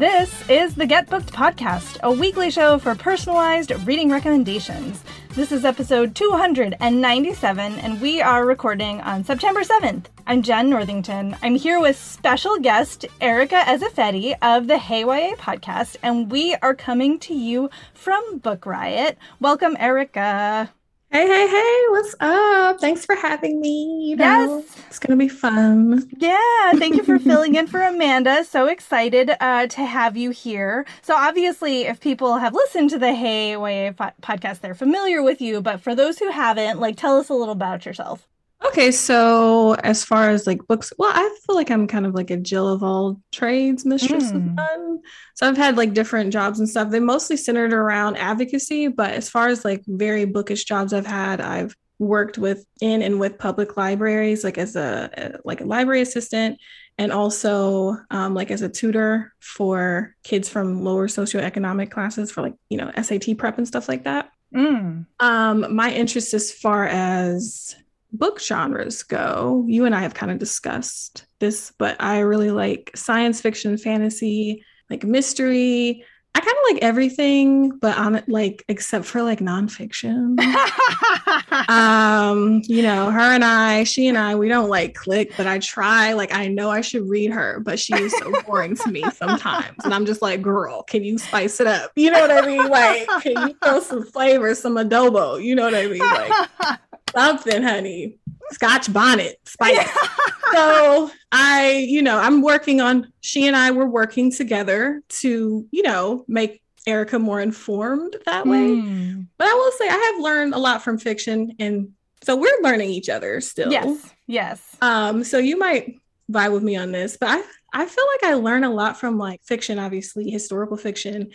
This is the Get Booked Podcast, a weekly show for personalized reading recommendations. This is episode 297, and we are recording on September 7th. I'm Jenn Northington. I'm here with special guest Erica Ezeifedi of the Hey YA podcast, and we are coming to you from Book Riot. Welcome, Erica. Hey, hey, hey, what's up? Thanks for having me. You know, Yes. It's going to be fun. Yeah, thank you for filling in for Amanda. So excited uh, to have you here. So, obviously, if people have listened to the Hey po- podcast, they're familiar with you. But for those who haven't, like, tell us a little about yourself. Okay, so as far as like books, well, I feel like I'm kind of like a Jill of all trades, mistress Mm. of none. So I've had like different jobs and stuff. They mostly centered around advocacy, but as far as like very bookish jobs I've had, I've worked with in and with public libraries, like as a a- like a library assistant, and also um, like as a tutor for kids from lower socioeconomic classes for like you know SAT prep and stuff like that. Mm. Um, my interest as far as book genres go, you and I have kind of discussed this, but I really like science fiction, fantasy, like mystery. I kind of like everything, but on it, like except for like nonfiction. um, you know, her and I, she and I, we don't like click, but I try. Like I know I should read her, but she is so boring to me sometimes. And I'm just like, girl, can you spice it up? You know what I mean? Like, can you throw some flavor, some adobo? You know what I mean? Like something, honey. Scotch bonnet, spice. so I, you know, I'm working on she and I were working together to, you know, make Erica more informed that way. Mm. But I will say I have learned a lot from fiction and so we're learning each other still. Yes, yes. Um, so you might vibe with me on this, but I I feel like I learn a lot from like fiction, obviously, historical fiction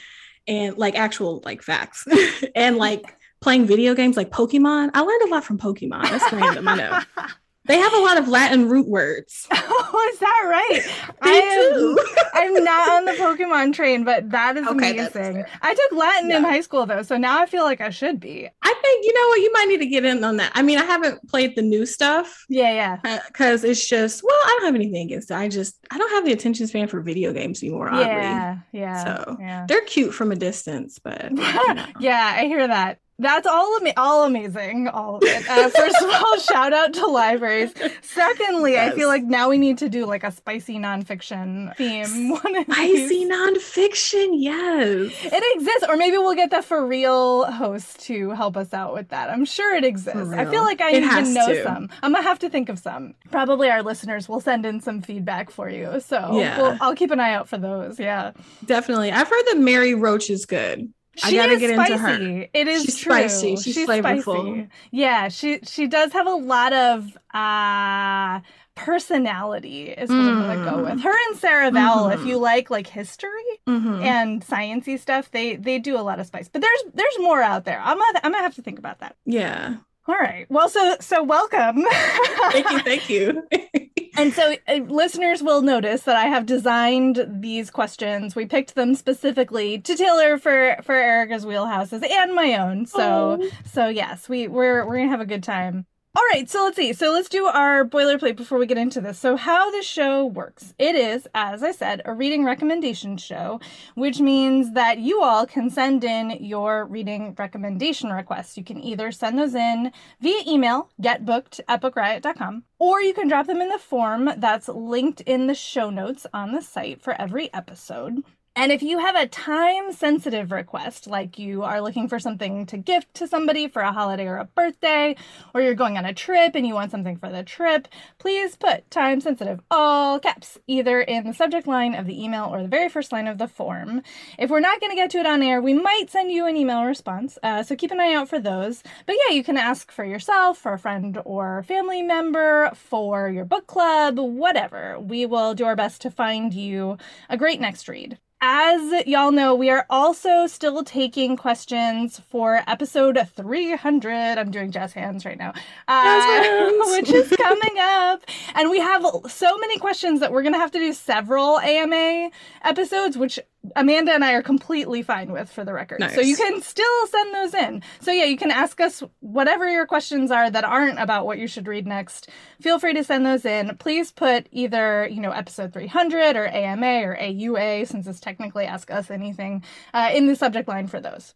and like actual like facts and like playing video games like Pokemon. I learned a lot from Pokemon. That's random, I know. They have a lot of Latin root words. oh, is that right? I am, I'm not on the Pokemon train, but that is Okay, amazing. I took Latin in high school though, so now I feel like I should be. I think you know what you might need to get in on that. I mean, I haven't played the new stuff Yeah, yeah. Uh, because it's just well, I don't have anything against it. I just I don't have the attention span for video games anymore. Oddly, Yeah, yeah. So, yeah. they're cute from a distance, but you know. yeah, I hear that. That's all ama- all amazing, all of it. Uh, first of all, shout out to libraries. Secondly, I feel like now we need to do like a spicy nonfiction theme. One Spicy nonfiction, yes. It exists, or maybe we'll get the for real host to help us out with that. I'm sure it exists. I feel like I It even has know to. some. I'm gonna have to think of some. Probably our listeners will send in some feedback for you. So Yeah. we'll, I'll keep an eye out for those. Yeah, Definitely. I've heard that Mary Roach is good. I gotta get into her. spicy. It is She's true. spicy. She's flavorful. spicy. Yeah, she she does have a lot of uh personality is what I'm gonna go Mm. with. Her and Sarah Vowell, if Mhm. you like like history Mhm. and sciency stuff, they they do a lot of spice. But there's there's more out there. I'm gonna I'm gonna have to think about that. Yeah. All right. Well, so so welcome. Thank you. Thank you. And so, uh, listeners will notice that I have designed these questions. We picked them specifically to tailor for for Erica's wheelhouses and my own. So, Oh. so yes, we we're we're gonna have a good time. All right, so let's see. So let's do our boilerplate before we get into this. So how the show works. It is, as I said, a reading recommendation show, which means that you all can send in your reading recommendation requests. You can either send those in via email, getbooked at bookriot.com, or you can drop them in the form that's linked in the show notes on the site for every episode. And if you have a time sensitive request, like you are looking for something to gift to somebody for a holiday or a birthday, or you're going on a trip and you want something for the trip, please put time sensitive, all caps, either in the subject line of the email or the very first line of the form. If we're not going to get to it on air, we might send you an email response. Uh, so keep an eye out for those. But yeah, you can ask for yourself, for a friend or family member, for your book club, whatever. We will do our best to find you a great next read as y'all know, we are also still taking questions for episode 300. I'm doing jazz hands right now, uh, which is coming up. And we have so many questions that we're going to have to do several AMA episodes, which Amanda and I are completely fine with for the record. Nice. So you can still send those in. So yeah, you can ask us whatever your questions are that aren't about what you should read next. Feel free to send those in. Please put either, you know, episode 300 or AMA or AUA, since it's technically Ask Us Anything, uh, in the subject line for those.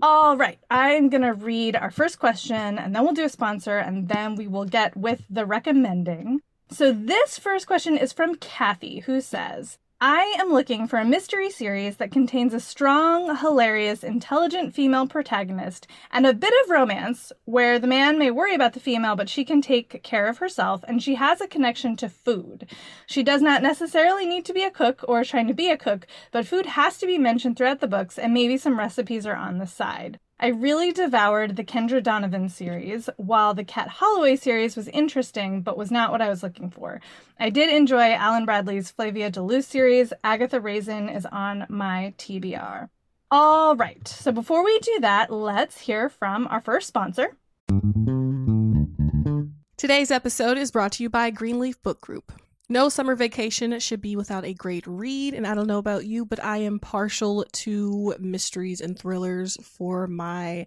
All right, I'm going to read our first question and then we'll do a sponsor and then we will get with the recommending. So, this first question is from Kathy, who says, I am looking for a mystery series that contains a strong, hilarious, intelligent female protagonist and a bit of romance where the man may worry about the female, but she can take care of herself and she has a connection to food. She does not necessarily need to be a cook or trying to be a cook, but food has to be mentioned throughout the books and maybe some recipes are on the side. I really devoured the Kendra Donovan series, while the Kat Holloway series was interesting but was not what I was looking for. I did enjoy Alan Bradley's Flavia de Luce series. Agatha Raisin is on my TBR. All right, so before we do that, let's hear from our first sponsor. Today's episode is brought to you by Greenleaf Book Group. No summer vacation should be without a great read, and I don't know about you, but I am partial to mysteries and thrillers for my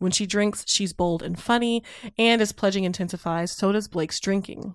When she drinks, she's bold and funny, and as pledging intensifies, so does Blake's drinking.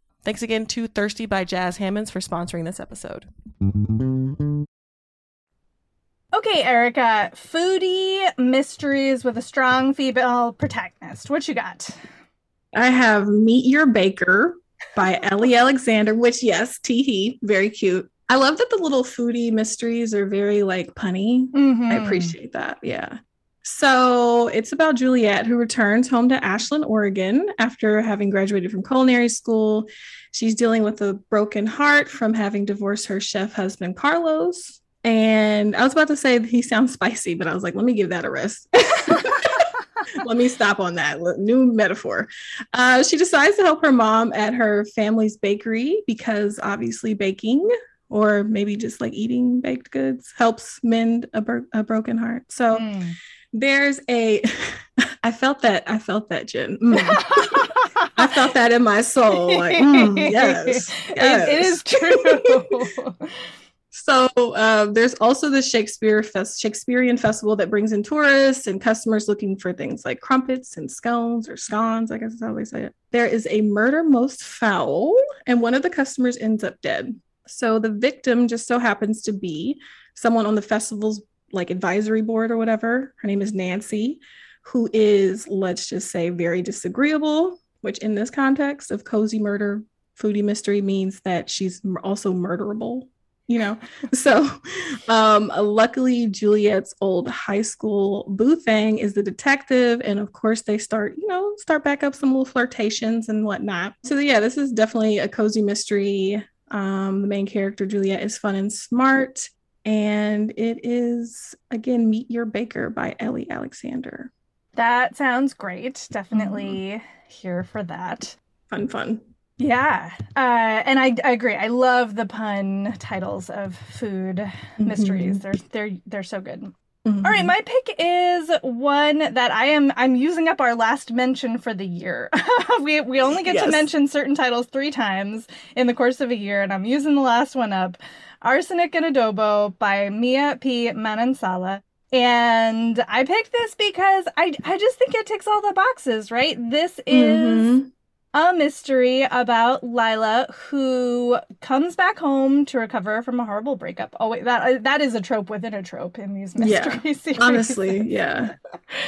Thanks again to Thirsty by Jas Hammonds for sponsoring this episode. Okay, Erica, foodie mysteries with a strong female protagonist. What you got? I have Meet Your Baker by Ellie Alexander, which, yes, teehee, very cute. I love that the little foodie mysteries are very like punny. Mm-hmm. I appreciate that. Yeah. So it's about Juliet, who returns home to Ashland, Oregon after having graduated from culinary school. She's dealing with a broken heart from having divorced her chef husband, Carlos. And I was about to say he sounds spicy, but I was like, let me give that a rest. let me stop on that new metaphor. Uh, she decides to help her mom at her family's bakery because obviously baking or maybe just like eating baked goods helps mend a, a broken heart. So mm there's a I felt that. I felt that, Jenn. Mm. I felt that in my soul. Like, mm, yes, yes. It, it is true. so um, there's also the Shakespeare Fest- Shakespearean festival that brings in tourists and customers looking for things like crumpets and scones or scones. I guess that's how they say it. There is a murder most foul, and one of the customers ends up dead. So the victim just so happens to be someone on the festival's like advisory board or whatever. Her name is Nancy who is, let's just say, very disagreeable, which in this context of cozy murder, foodie mystery means that she's also murderable, you know? so, um, luckily, Juliet's old high school boo thing is the detective. And of course, they start, you know, start back up some little flirtations and whatnot. So, yeah, this is definitely a cozy mystery. Um, the main character, Juliet, is fun and smart. And it is, again, Meet Your Baker by Ellie Alexander. That sounds great. Definitely mm-hmm. here for that. Fun, fun. Yeah. Uh, and I, I agree. I love the pun titles of food mm-hmm. mysteries. They're they're they're so good. Mm-hmm. All right, my pick is one that I am I'm using up our last mention for the year. we we only get yes. to mention certain titles 3 times in the course of a year and I'm using the last one up. Arsenic and Adobo by Mia P. Manansala. And I picked this because I I just think it ticks all the boxes, right? This is mm-hmm. A mystery about Lila who comes back home to recover from a horrible breakup. Oh wait, that that is a trope within a trope in these mystery yeah, series. Honestly, yeah.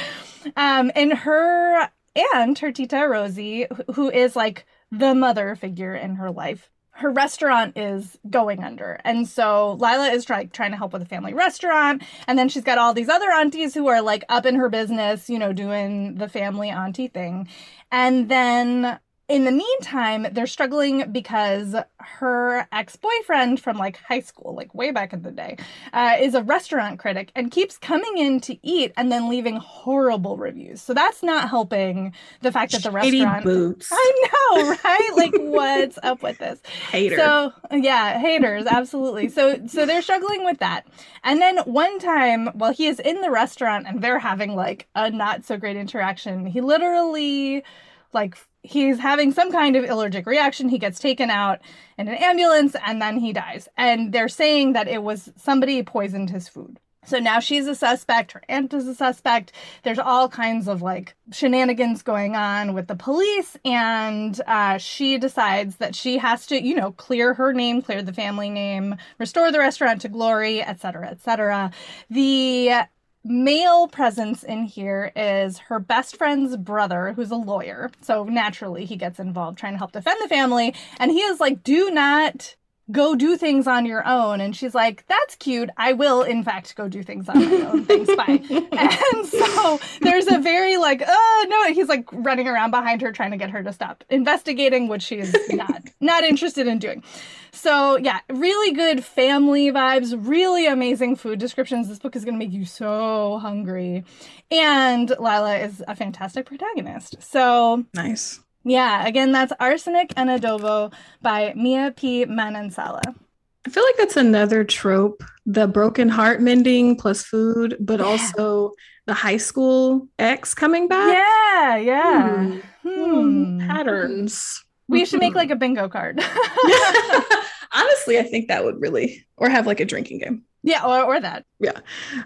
um, and her aunt, her tita Rosie, who is like the mother figure in her life, her restaurant is going under. And so Lila is try- trying to help with a family restaurant. And then she's got all these other aunties who are like up in her business, you know, doing the family auntie thing. And then in the meantime, they're struggling because her ex boyfriend from like high school, like way back in the day, uh, is a restaurant critic and keeps coming in to eat and then leaving horrible reviews. So that's not helping the fact that the Shady restaurant. Boots. I know, right? like, what's up with this? Hater. So yeah, haters, absolutely. So so they're struggling with that. And then one time, while he is in the restaurant and they're having like a not so great interaction, he literally like he's having some kind of allergic reaction. He gets taken out in an ambulance and then he dies. And they're saying that it was somebody poisoned his food. So now she's a suspect, her aunt is a suspect. There's all kinds of like shenanigans going on with the police, and uh, she decides that she has to, you know, clear her name, clear the family name, restore the restaurant to glory, etc., etc. The male presence in here is her best friend's brother, who's a lawyer. So naturally, he gets involved trying to help defend the family. And he is like, do not go do things on your own. And she's like, that's cute. I will, in fact, go do things on my own. Thanks, bye. and so there's a very like, oh, no. He's like running around behind her trying to get her to stop investigating, which she's not, not interested in doing. So yeah, really good family vibes, really amazing food descriptions. This book is going to make you so hungry. And Lila is a fantastic protagonist. So nice. Yeah, again, that's Arsenic and Adobo by Mia P. Manansala. I feel like that's another trope the broken heart mending plus food, but yeah. also the high school ex coming back. Yeah, yeah. Hmm. Hmm. Patterns. We should make like a bingo card. Honestly, I think that would really, or have like a drinking game. Yeah, or, or that. Yeah.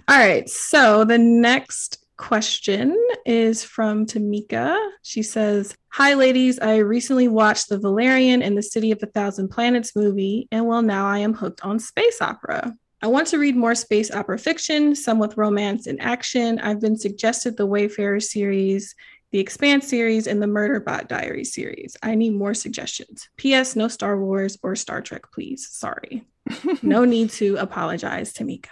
All right. So the next question is from Tamika. She says, Hi, ladies. I recently watched the Valerian and the City of a Thousand Planets movie, and well, now I am hooked on space opera. I want to read more space opera fiction, some with romance and action. I've been suggested the Wayfarer series the Expanse series, and the Murderbot Diary series. I need more suggestions. P.S. No Star Wars or Star Trek, please. Sorry. no need to apologize, Tamika.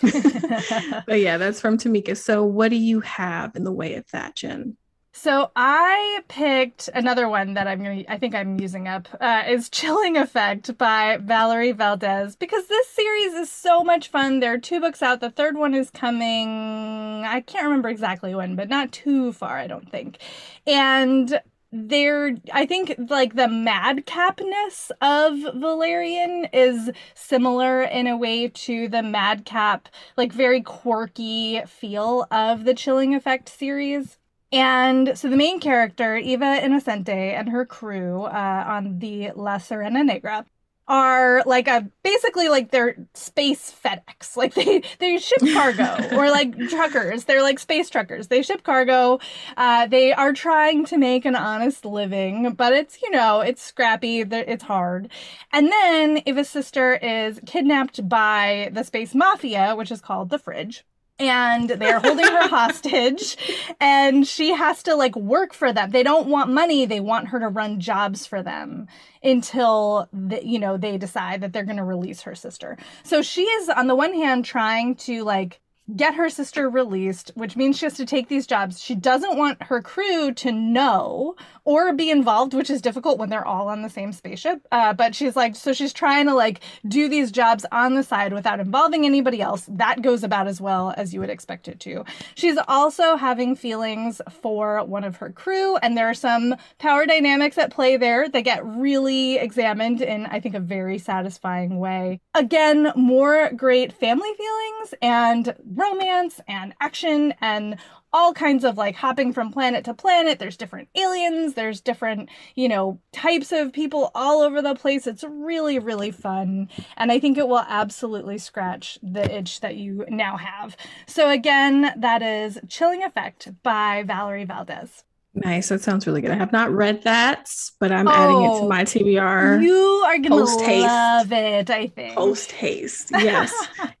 but yeah, that's from Tamika. So, what do you have in the way of that, Jenn? So I picked another one that I'm gonna. I think I'm using up. Uh, is Chilling Effect by Valerie Valdez because this series is so much fun. There are two books out. The third one is coming. I can't remember exactly when, but not too far, I don't think. And there i think like the madcapness of valerian is similar in a way to the madcap like very quirky feel of the chilling effect series. And so the main character, Eva Innocente, and her crew uh, on the La Sirena Negra are like a basically like they're space FedEx. Like they they ship cargo or like truckers. They're like space truckers. They ship cargo. Uh, they are trying to make an honest living, but it's you know it's scrappy. It's hard. And then Eva's sister is kidnapped by the space mafia, which is called the Fridge and they're holding her hostage and she has to like work for them. They don't want money. They want her to run jobs for them until the, you know they decide that they're going to release her sister. So she is on the one hand trying to like get her sister released, which means she has to take these jobs. She doesn't want her crew to know or be involved, which is difficult when they're all on the same spaceship. Uh, but she's like, so she's trying to like do these jobs on the side without involving anybody else. That goes about as well as you would expect it to. She's also having feelings for one of her crew, and there are some power dynamics at play there that get really examined in, I think, a very satisfying way. Again, more great family feelings and romance and action and all kinds of like hopping from planet to planet. There's different aliens, there's different, you know, types of people all over the place. It's really, really fun. And I think it will absolutely scratch the itch that you now have. So, again, that is Chilling Effect by Valerie Valdez. Nice. That sounds really good. I have not read that, but I'm oh, adding it to oh, my TBR. You are going to love it, I think. Post haste. Yes.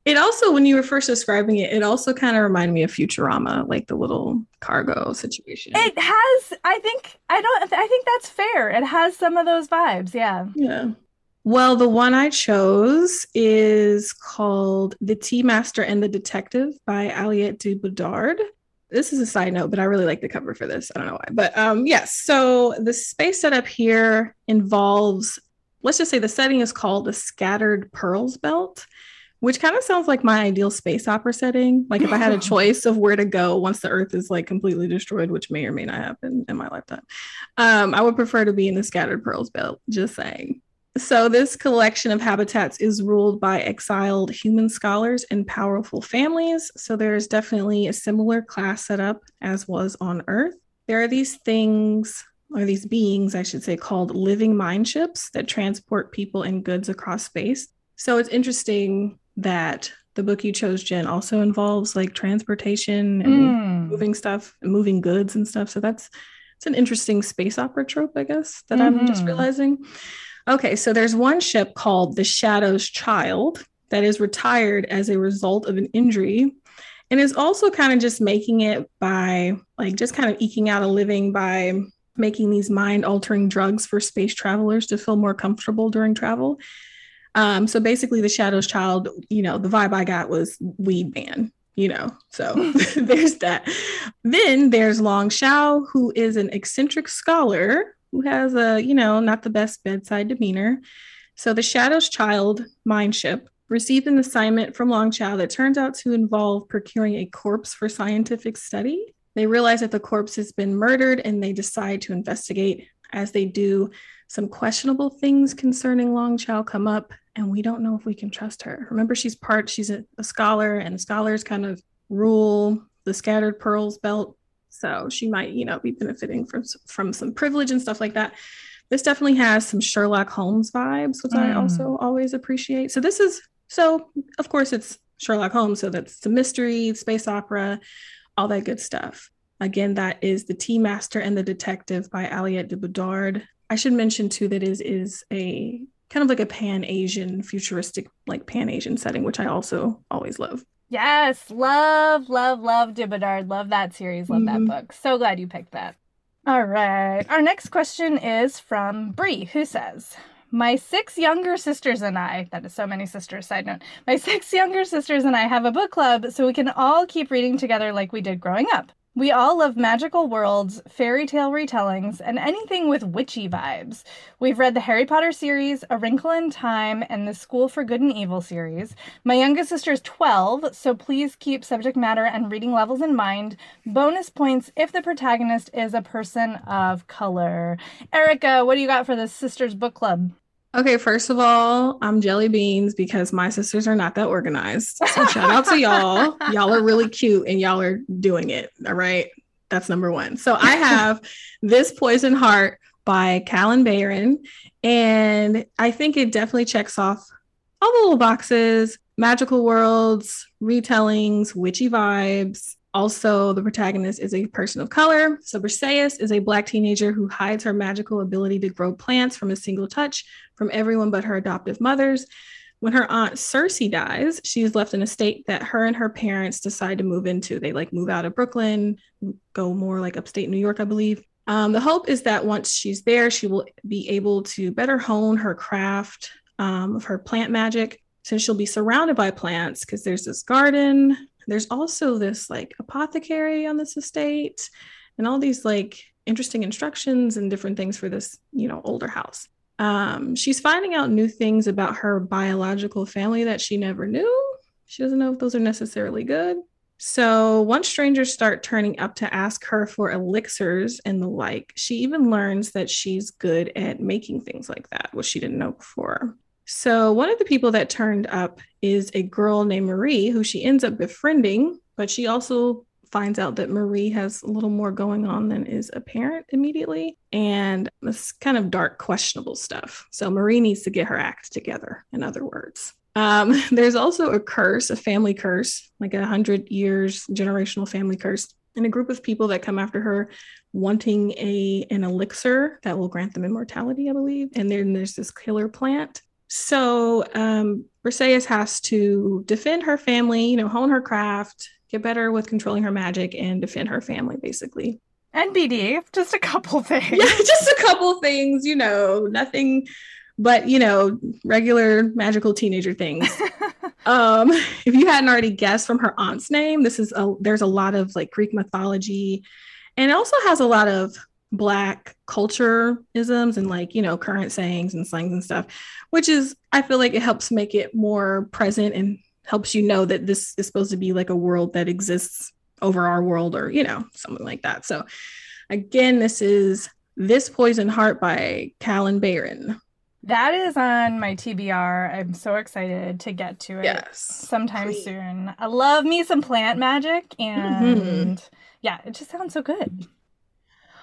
it also, when you were first describing it, it also kind of reminded me of Futurama, like the little cargo situation. It has, I think, I don't, I think that's fair. It has some of those vibes. Yeah. Yeah. Well, the one I chose is called The Tea Master and the Detective by Aliette de Bodard this is a side note, but I really like the cover for this. I don't know why. But um, yes, so the space setup here involves, let's just say the setting is called the Scattered Pearls Belt, which kind of sounds like my ideal space opera setting. Like if I had a choice of where to go once the Earth is like completely destroyed, which may or may not happen in my lifetime, um, I would prefer to be in the Scattered Pearls Belt. Just saying. So, this collection of habitats is ruled by exiled human scholars and powerful families. So, there's definitely a similar class setup as was on Earth. There are these things, or these beings, I should say, called living mind ships that transport people and goods across space. So, it's interesting that the book you chose, Jenn, also involves like transportation and mm. moving stuff, moving goods and stuff. So, that's it's an interesting space opera trope, I guess, that mm-hmm. I'm just mm-hmm. realizing. Okay, so there's one ship called the Shadow's Child that is retired as a result of an injury and is also kind of just making it by like just kind of eking out a living by making these mind altering drugs for space travelers to feel more comfortable during travel. Um, so basically, the Shadow's Child, you know, the vibe I got was weed man, you know, so there's that. Then there's Long Chau, who is an eccentric scholar who has a, you know, not the best bedside demeanor. So the Shadow's Child Mindship received an assignment from Long Chau that turns out to involve procuring a corpse for scientific study. They realize that the corpse has been murdered and they decide to investigate. As they do, some questionable things concerning Long Chau come up, and we don't know if we can trust her. Remember, she's part, she's a, a scholar, and scholars kind of rule the scattered pearls belt so she might, you know, be benefiting from from some privilege and stuff like that. This definitely has some Sherlock Holmes vibes, which mm. I also always appreciate. So this is so of course it's Sherlock Holmes, so that's the mystery, space opera, all that good stuff. Again, that is The Tea Master and the Detective by Aliette de Bodard. I should mention too that is is a kind of like a pan Asian futuristic like pan Asian setting, which I also always love. Yes, love, love, love de Bodard. Love that series. Love mm-hmm. that book. So glad you picked that. All right. Our next question is from Bree, who says, my six younger sisters and I, that is so many sisters, side note, my six younger sisters and I have a book club so we can all keep reading together like we did growing up. We all love magical worlds, fairy tale retellings, and anything with witchy vibes. We've read the Harry Potter series, A Wrinkle in Time, and the School for Good and Evil series. My youngest sister is 12, so please keep subject matter and reading levels in mind. Bonus points if the protagonist is a person of color. Erica, what do you got for the Sisters Book Club? Okay, first of all, I'm jelly beans because my sisters are not that organized. So shout out to y'all. y'all are really cute and y'all are doing it. All right. That's number one. So I have This Poison Heart by Kalynn Bayron. And I think it definitely checks off all the little boxes magical worlds, retellings, witchy vibes. Also, the protagonist is a person of color. So, Briseis is a Black teenager who hides her magical ability to grow plants from a single touch from everyone but her adoptive mothers. When her aunt Cersei dies, she is left in a state that her and her parents decide to move into. They like move out of Brooklyn, go more like upstate New York, I believe. Um, the hope is that once she's there, she will be able to better hone her craft um, of her plant magic since she'll be surrounded by plants because there's this garden. There's also this like apothecary on this estate and all these like interesting instructions and different things for this, you know, older house. Um, she's finding out new things about her biological family that she never knew. She doesn't know if those are necessarily good. So once strangers start turning up to ask her for elixirs and the like, she even learns that she's good at making things like that, which she didn't know before. So one of the people that turned up is a girl named Marie, who she ends up befriending, but she also finds out that Marie has a little more going on than is apparent immediately. And it's kind of dark, questionable stuff. So Marie needs to get her act together, in other words. Um, there's also a curse, a family curse, like a hundred years generational family curse, and a group of people that come after her wanting a an elixir that will grant them immortality, I believe. And then there's this killer plant. So um, Briseis has to defend her family, you know, hone her craft, get better with controlling her magic and defend her family, basically. And BD, just a couple things. Yeah, just a couple things, you know, nothing but, you know, regular magical teenager things. um, if you hadn't already guessed from her aunt's name, this is a there's a lot of like Greek mythology and it also has a lot of black culture isms and like you know current sayings and slangs and stuff which is i feel like it helps make it more present and helps you know that this is supposed to be like a world that exists over our world or you know something like that. So again this is this poison heart by Kalynn Bayron. That is on my tbr i'm so excited to get to it yes. sometime please. soon. I love me some plant magic and mm-hmm. yeah it just sounds so good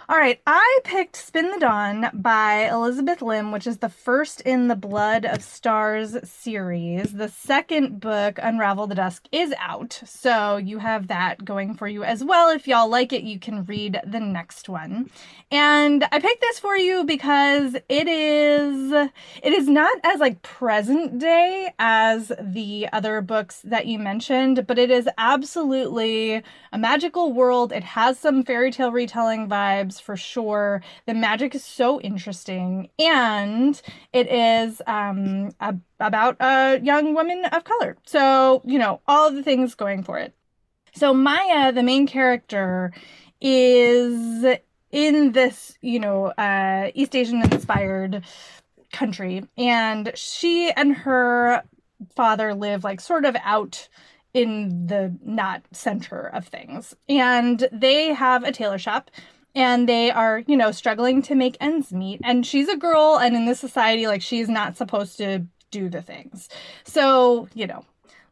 all right, I picked Spin the Dawn by Elizabeth Lim, which is the first in the Blood of Stars series. The second book, Unravel the Dusk, is out, so you have that going for you as well. If y'all like it, you can read the next one. And I picked this for you because it is it is not as like present day as the other books that you mentioned, but it is absolutely a magical world. It has some fairy tale retelling vibes for sure. The magic is so interesting, and it is um, a, about a young woman of color. So, you know, all the things going for it. So, Maya, the main character, is in this, you know, uh, East Asian inspired country, and she and her father live like sort of out in the not center of things. And they have a tailor shop and they are, you know, struggling to make ends meet. And she's a girl, and in this society, like, she's not supposed to do the things. So, you know,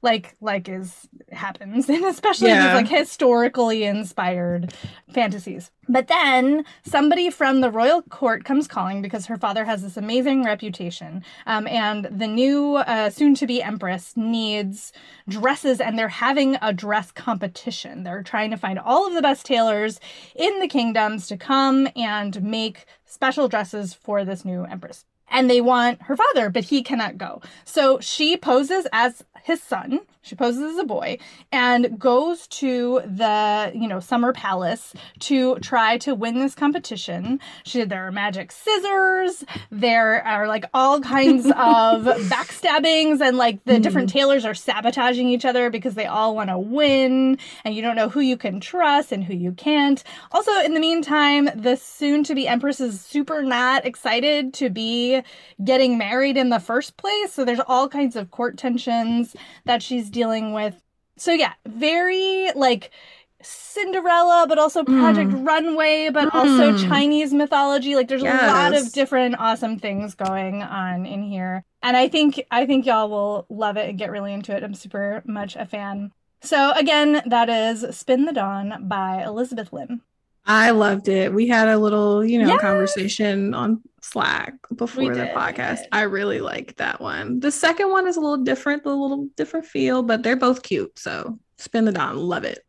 like like is happens and especially yeah. these like historically inspired fantasies. But then somebody from the royal court comes calling because her father has this amazing reputation um, and the new uh, soon-to-be empress needs dresses and they're having a dress competition. They're trying to find all of the best tailors in the kingdoms to come and make special dresses for this new empress and they want her father, but he cannot go. So she poses as his son. She poses as a boy and goes to the, you know, summer palace to try to win this competition. She there are magic scissors, there are like all kinds of backstabbings and like the mm. different tailors are sabotaging each other because they all want to win and you don't know who you can trust and who you can't. Also, in the meantime, the soon to be empress is super not excited to be getting married in the first place. So there's all kinds of court tensions that she's dealing with. So yeah, very like Cinderella, but also Project mm. Runway, but mm. also Chinese mythology. Like there's yes. a lot of different awesome things going on in here. And I think I think y'all will love it and get really into it. I'm super much a fan. So again, that is Spin the Dawn by Elizabeth Lim. I loved it. We had a little, you know, Yes. conversation on Slack before the did. podcast. I really liked that one. The second one is a little different, a little different feel, but they're both cute. So spin the dawn. Love it.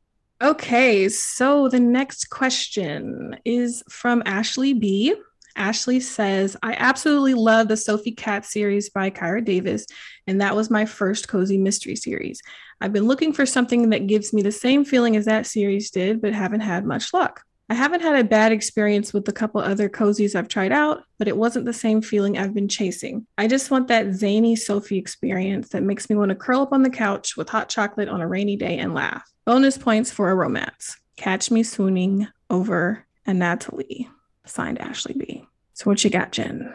Okay, so the next question is from Ashley B. Ashley says, I absolutely love the Sophie Katz series by Kyra Davis, and that was my first cozy mystery series. I've been looking for something that gives me the same feeling as that series did, but haven't had much luck. I haven't had a bad experience with a couple other cozies I've tried out, but it wasn't the same feeling I've been chasing. I just want that zany Sophie experience that makes me want to curl up on the couch with hot chocolate on a rainy day and laugh. Bonus points for a romance. Catch me swooning over Anatoly. Signed Ashley B. So what you got, Jenn?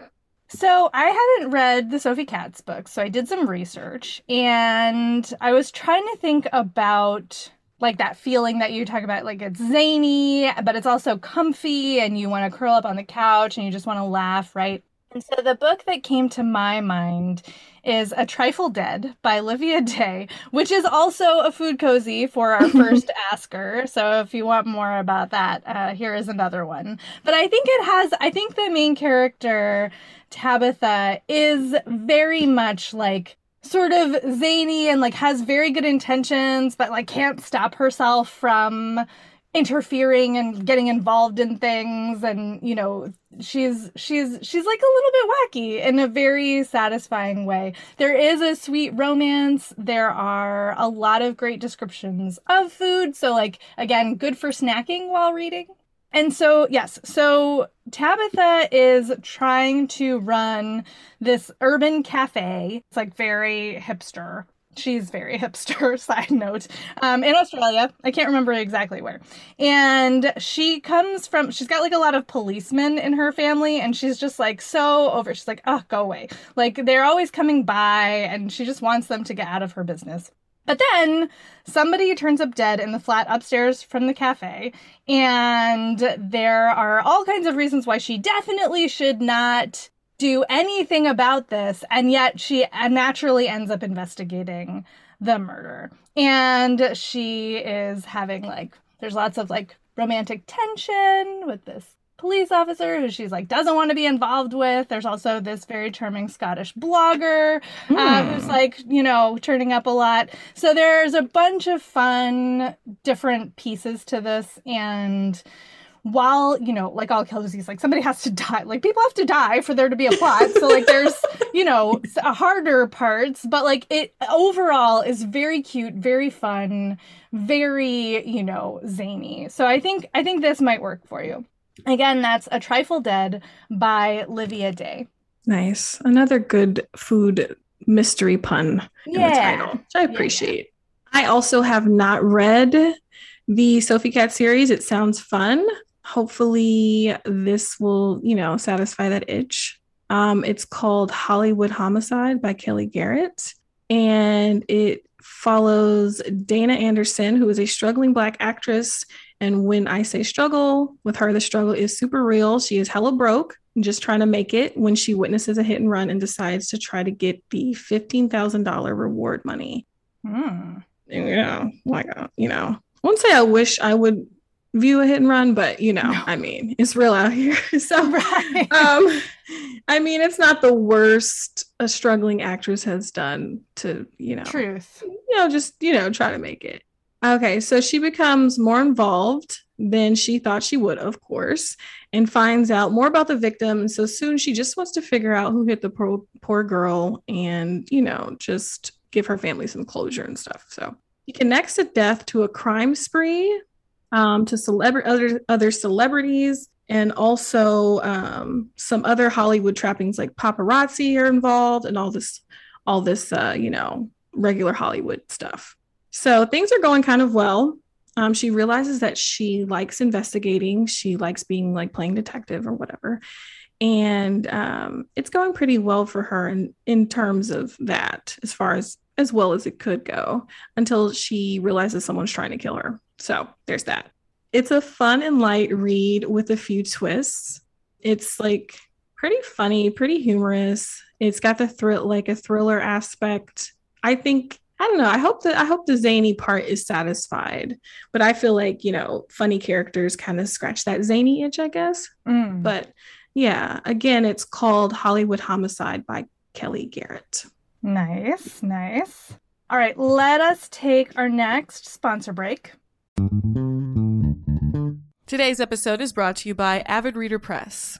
So I hadn't read the Sophie Katz book, so I did some research and I was trying to think about like that feeling that you talk about like it's zany, but it's also comfy and you want to curl up on the couch and you just want to laugh, right? And so the book that came to my mind is A Trifle Dead by Olivia Day, which is also a food cozy for our first asker. So if you want more about that, uh, here is another one. But I think it has, I think the main character, Tabitha, is very much like sort of zany and like has very good intentions, but like can't stop herself from interfering and getting involved in things. And you know she's she's she's like a little bit wacky in a very satisfying way. There is a sweet romance. There are a lot of great descriptions of food. So like again good for snacking while reading and so yes so tabitha is trying to run this urban cafe. It's like very hipster. She's very hipster side note um, in australia. I can't remember exactly where. And she comes from she's got like a lot of policemen in her family and she's just like so over she's like oh go away. Like they're always coming by and she just wants them to get out of her business but then somebody turns up dead in the flat upstairs from the cafe, and there are all kinds of reasons why she definitely should not do anything about this, and yet she uh, naturally ends up investigating the murder. And she is having like, there's lots of like romantic tension with this police officer who she's like doesn't want to be involved with. There's also this very charming Scottish blogger uh, who's like, you know, turning up a lot. So there's a bunch of fun, different pieces to this. And while, you know, like all cozies, like somebody has to die. Like people have to die for there to be a plot. So like there's, you know, s- harder parts, but like it overall is very cute, very fun, very, you know, zany. So I think I think this might work for you. Again, that's A Trifle Dead by Livia Day. Nice. Another good food mystery pun in the title, which I appreciate. I also have not read the Sophie Katz series. It sounds fun. Hopefully, this will, you know, satisfy that itch. Um, it's called Hollywood Homicide by Kellye Garrett, and it follows Dayna Anderson, who is a struggling Black actress. And when I say struggle, with her, the struggle is super real. She is hella broke, just trying to make it when she witnesses a hit and run and decides to try to get the $15,000 reward money. And, you know, like, uh, you know, I won't say I wish I would view a hit and run, but you know, No. I mean, it's real out here. so, Right. um, I mean, it's not the worst a struggling actress has done to, you know, Truth. you know, just, you know, try to make it. Okay, so she becomes more involved than she thought she would, of course, and finds out more about the victim. And so soon she just wants to figure out who hit the poor, poor girl and, you know, just give her family some closure and stuff. So he connects the death to a crime spree, um, to celebra- other, other celebrities, and also um, some other Hollywood trappings like paparazzi are involved and all this, all this, uh, you know, regular Hollywood stuff. So things are going kind of well. Um, she realizes that she likes investigating. She likes being like playing detective or whatever. And um, it's going pretty well for her in, in terms of that, as far as as well as it could go, until she realizes someone's trying to kill her. So there's that. It's a fun and light read with a few twists. It's like pretty funny, pretty humorous. It's got the thrill like a thriller aspect. I think I don't know. I hope that I hope the zany part is satisfied, but I feel like you know, funny characters kind of scratch that zany itch, I guess. Mm. But yeah, again, it's called Hollywood Homicide by Kellye Garrett. Nice, nice. All right, let us take our next sponsor break. Today's episode is brought to you by Avid Reader Press.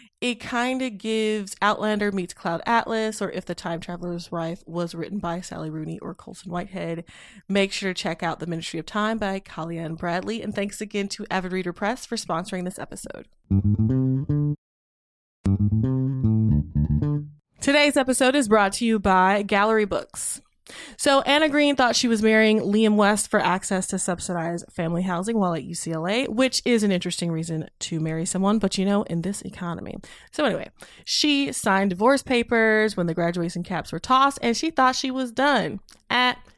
it kind of gives Outlander meets Cloud Atlas, or If the Time Traveler's Wife was written by Sally Rooney or Colson Whitehead. Make sure to check out The Ministry of Time by Kaliane Bradley. And thanks again to Avid Reader Press for sponsoring this episode. Today's episode is brought to you by Gallery Books. So Anna Green thought she was marrying Liam West for access to subsidized family housing while at UCLA, which is an interesting reason to marry someone, but you know, in this economy. So anyway, she signed divorce papers when the graduation caps were tossed and she thought she was done. At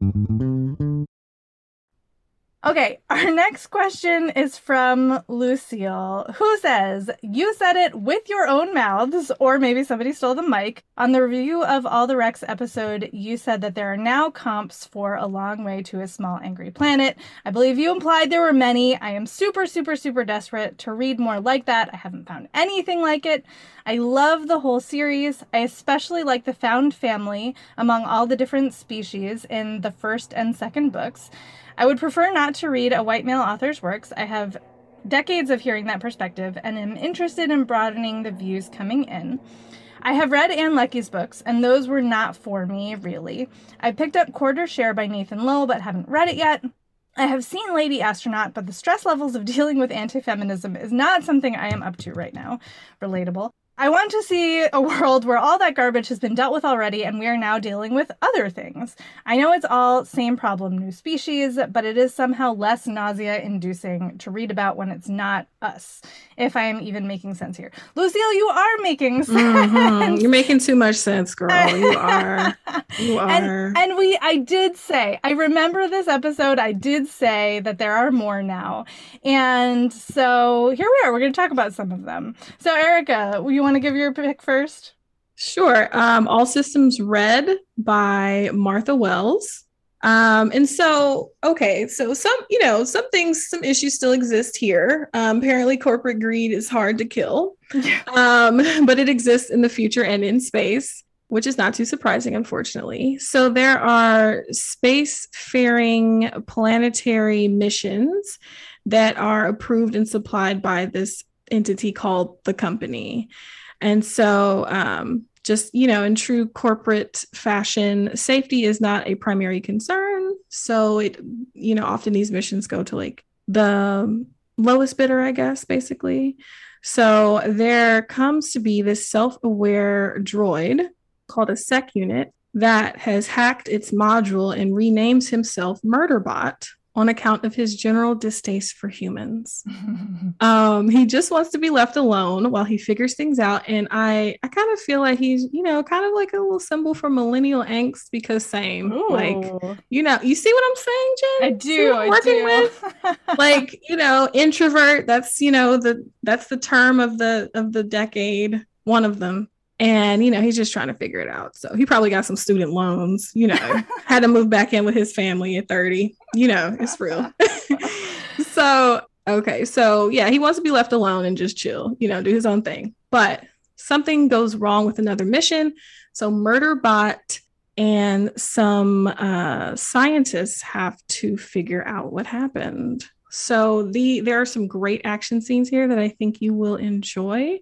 Thank you. Okay, our next question is from Lucille, who says, You said it with your own mouths, or maybe somebody stole the mic. On the review of All the Rex episode, you said that there are now comps for A Long Way to a Small Angry Planet. I believe you implied there were many. I am super, super, super desperate to read more like that. I haven't found anything like it. I love the whole series. I especially like the found family among all the different species in the first and second books. I would prefer not to read a white male author's works. I have decades of hearing that perspective and am interested in broadening the views coming in. I have read Ann Leckie's books, and those were not for me, really. I picked up Quarter Share by Nathan Lowell, but haven't read it yet. I have seen Lady Astronaut, but the stress levels of dealing with anti feminism is not something I am up to right now. Relatable. I want to see a world where all that garbage has been dealt with already and we are now dealing with other things. I know it's all same problem, new species, but it is somehow less nausea inducing to read about when it's not us, if I am even making sense here. Lucille, you are making sense. Mm-hmm. You're making too much sense, girl. You are. You are. And, and we, I did say, I remember this episode, I did say that there are more now. And so here we are. We're going to talk about some of them. So, Erica, you want to give your pick first? Sure. Um, All Systems Red by Martha Wells. Um, and so, okay, so some, you know, some things, some issues still exist here. Um, apparently, corporate greed is hard to kill, um, but it exists in the future and in space, which is not too surprising, unfortunately. So, there are space-faring planetary missions that are approved and supplied by this entity called the company. And so, um, just you know in true corporate fashion safety is not a primary concern. So it you know often these missions go to like the lowest bidder i guess basically. So there comes to be this self-aware droid called a sec unit that has hacked its module and renames himself murderbot on account of his general distaste for humans. um, he just wants to be left alone while he figures things out. And I, I kind of feel like he's, you know, kind of like a little symbol for millennial angst because same, Ooh. like, you know, you see what I'm saying, Jenn? I do. I working do. with? like you know introvert that's you know the that's the term of the of the decade one of them and you know he's just trying to figure it out. So he probably got some student loans you know had to move back in with his family at 30 you know it's real. So okay. So yeah he wants to be left alone and just chill you know do his own thing. But something goes wrong with another mission. So murderbot and some uh, scientists have to figure out what happened. So the there are some great action scenes here that I think you will enjoy.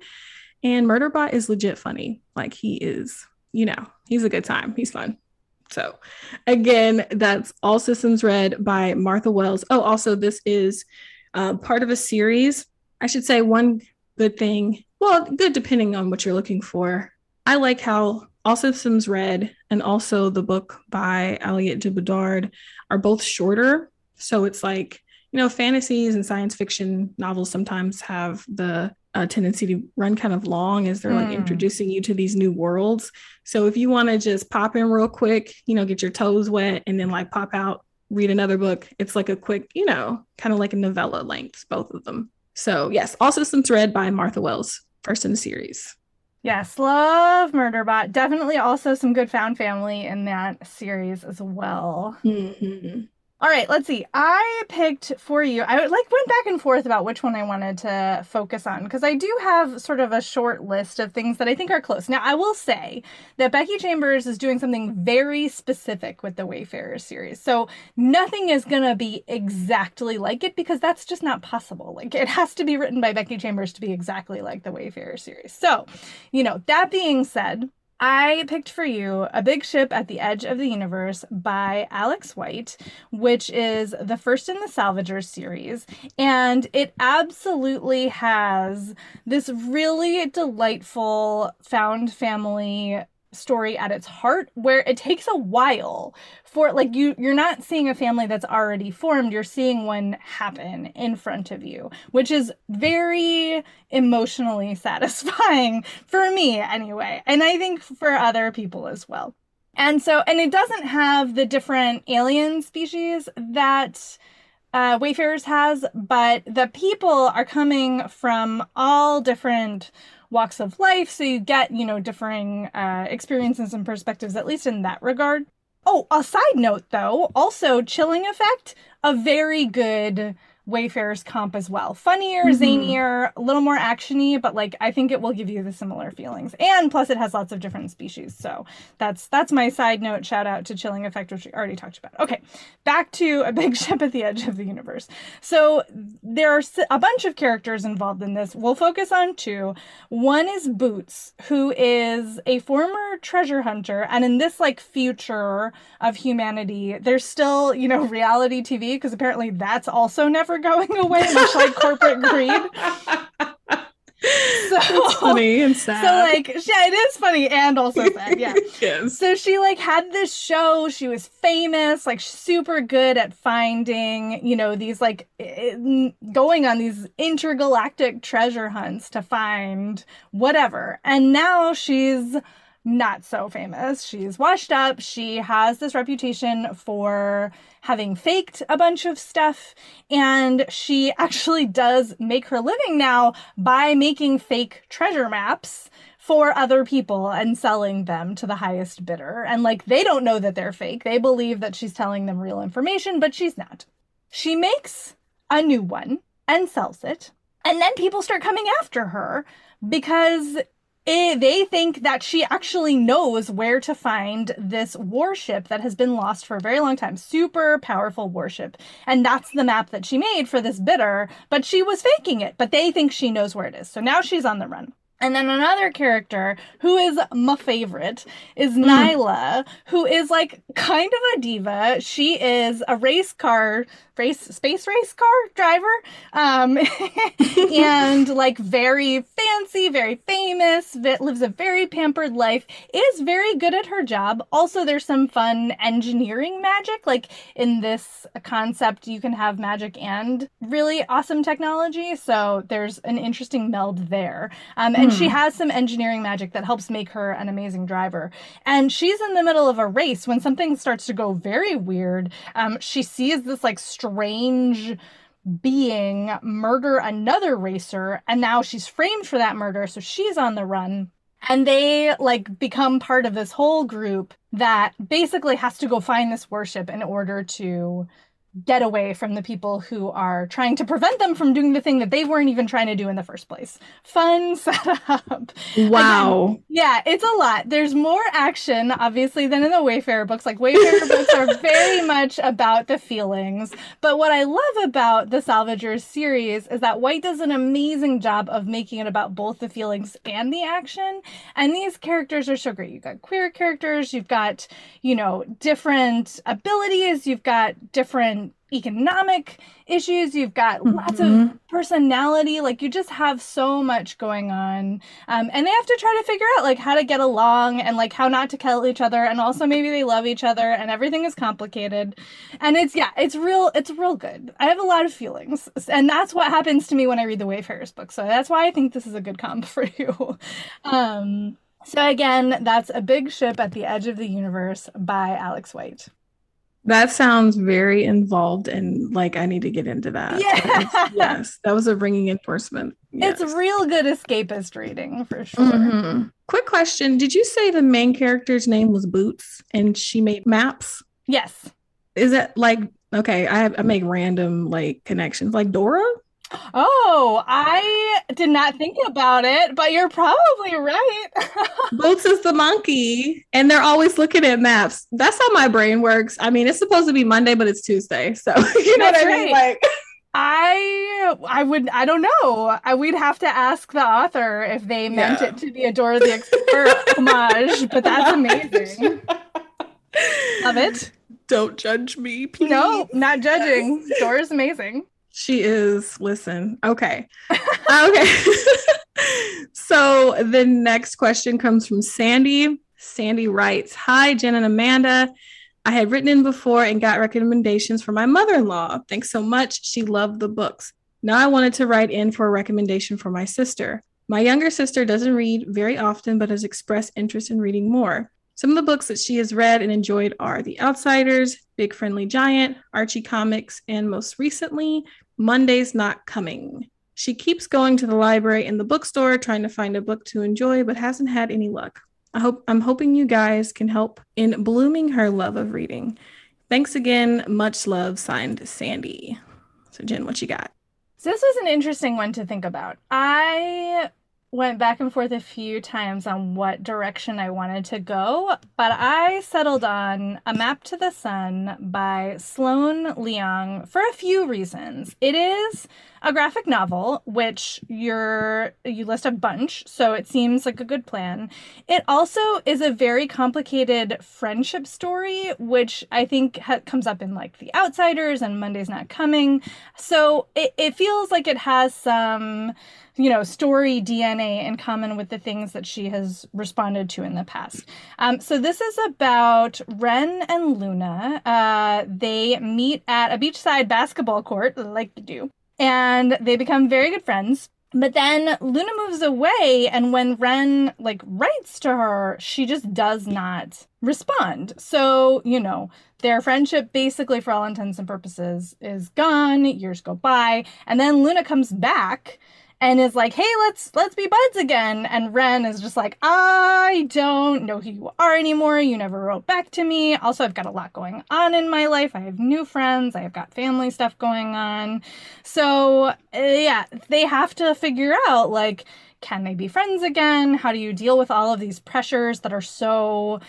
And Murderbot is legit funny. Like he is, you know, he's a good time. He's fun. So again, that's All Systems Red by Martha Wells. Oh, also this is uh, part of a series. I should say one good thing. Well, good depending on what you're looking for. I like how all Systems Red and also the book by Aliette de Bodard are both shorter. So it's like, you know, fantasies and science fiction novels sometimes have the uh, tendency to run kind of long as they're like Hmm. introducing you to these new worlds. So if you want to just pop in real quick, you know, get your toes wet and then like pop out, read another book, it's like a quick, you know, kind of like a novella length, both of them. So yes, All Systems Red by Martha Wells, first in the series. Yes, love Murderbot. Definitely also some good found family in that series as well. Mhm. All right, let's see. I picked for you. I like went back and forth about which one I wanted to focus on because I do have sort of a short list of things that I think are close. Now, I will say that Becky Chambers is doing something very specific with the Wayfarers series. So, nothing is going to be exactly like it because that's just not possible. Like it has to be written by Becky Chambers to be exactly like the Wayfarer series. So, you know, that being said, I picked for you A Big Ship at the Edge of the Universe by Alex White, which is the first in the Salvagers series. And it absolutely has this really delightful found family story at its heart where it takes a while for like you you're not seeing a family that's already formed you're seeing one happen in front of you which is very emotionally satisfying for me anyway and i think for other people as well. And so and it doesn't have the different alien species that uh, Wayfarers has, but the people are coming from all different walks of life, so you get you know differing uh, experiences and perspectives, at least in that regard. Oh, a side note though, also Chilling Effect, a very good Wayfarers comp as well. Funnier, Mhm. zanier, a little more actiony, but like I think it will give you the similar feelings. And plus, it has lots of different species, so that's that's my side note. Shout out to Chilling Effect, which we already talked about. Okay, back to a big ship at the edge of the universe. So there are a bunch of characters involved in this. We'll focus on two. One is Boots, who is a former treasure hunter, and in this like future of humanity, there's still you know reality TV because apparently that's also never going away, much like corporate greed. So It's funny and sad. So like, yeah, it is funny and also sad. Yeah. yes. So she like had this show. She was famous, like super good at finding, you know, these like going on these intergalactic treasure hunts to find whatever. And now she's not so famous. She's washed up. She has this reputation for having faked a bunch of stuff. And she actually does make her living now by making fake treasure maps for other people and selling them to the highest bidder. And like they don't know that they're fake. They believe that she's telling them real information, but she's not. She makes a new one and sells it. And then people start coming after her because eh, they think that she actually knows where to find this warship that has been lost for a very long time. Super powerful warship. And that's the map that she made for this bidder, but she was faking it. But they think she knows where it is. So now she's on the run. And then another character who is my favorite is mm. Nilah, who is like kind of a diva. She is a race car race space race car driver um and like very fancy very famous That lives a very pampered life is very good at her job. Also there's some fun engineering magic like in this concept you can have magic and really awesome technology so there's an interesting meld there. Um and hmm. she has some engineering magic that helps make her an amazing driver. And she's in the middle of a race when something starts to go very weird. Um she sees this like strange being murder another racer and now she's framed for that murder so she's on the run. And they like become part of this whole group that basically has to go find this worship in order to get away from the people who are trying to prevent them from doing the thing that they weren't even trying to do in the first place. Fun setup. Wow. Again, yeah, it's a lot. There's more action, obviously, than in the Wayfarer books. Like, Wayfarer books are very much about the feelings. But what I love about the Salvagers series is that White does an amazing job of making it about both the feelings and the action. And these characters are so great. You've got queer characters, you've got, you know, different abilities, you've got different economic issues. You've got mm-hmm. lots of personality. Like you just have so much going on. Um, and they have to try to figure out like how to get along and like how not to kill each other. And also maybe they love each other and everything is complicated. And it's yeah it's real it's real good. I have a lot of feelings. And that's what happens to me when i read the wayfarers book. So that's why i think this is a good comp for you. Um so again that's a big ship at the edge of the universe by alex white that sounds very involved and like I need to get into that. Yeah. yes, that was a ringing endorsement. Yes. It's real good escapist reading for sure. Mm-hmm. Quick question Did you say the main character's name was Boots and she made maps? Yes. Is it like, okay, I, I make random like connections like Dora? Oh, I did not think about it, but you're probably right. Boots is the monkey, and they're always looking at maps. That's how my brain works. I mean, it's supposed to be Monday, but it's Tuesday. So you know That's what I mean? Like I I would I don't know. I we'd have to ask the author if they meant yeah. it to be a Dora the Explorer homage, but that's amazing. Love it. Don't judge me, please. No, not judging. Dora's amazing. She is. Listen. Okay. okay. so the next question comes from Sandy. Sandy writes Hi, Jenn and Amanda. I had written in before and got recommendations for my mother in law. Thanks so much. She loved the books. Now I wanted to write in for a recommendation for my sister. My younger sister doesn't read very often, but has expressed interest in reading more. Some of the books that she has read and enjoyed are The Outsiders, Big Friendly Giant, Archie Comics, and most recently, Monday's Not Coming. She keeps going to the library and the bookstore trying to find a book to enjoy, but hasn't had any luck. I hope I'm hoping you guys can help in blooming her love of reading. Thanks again. Much love, signed Sandy. So Jenn, what you got? So this was an interesting one to think about. I went back and forth a few times on what direction I wanted to go, but I settled on A Map to the Sun by Sloane Leong for a few reasons. It is a graphic novel, which you're you list a bunch, so it seems like a good plan. It also is a very complicated friendship story, which I think ha- comes up in like The Outsiders and Monday's Not Coming. So it, it feels like it has some you know, story DNA in common with the things that she has responded to in the past. Um, so this is about Ren and Luna. Uh, they meet at a beachside basketball court, like they do, and they become very good friends. But then Luna moves away, and when Ren like writes to her, she just does not respond. So, you know, their friendship basically for all intents and purposes is gone. Years go by, and then Luna comes back and is like, "Hey, let's let's be buds again." And Ren is just like, "I don't know who you are anymore. You never wrote back to me. Also, I've got a lot going on in my life. I have new friends. I've got family stuff going on. So, uh, yeah, they have to figure out like can they be friends again? How do you deal with all of these pressures that are so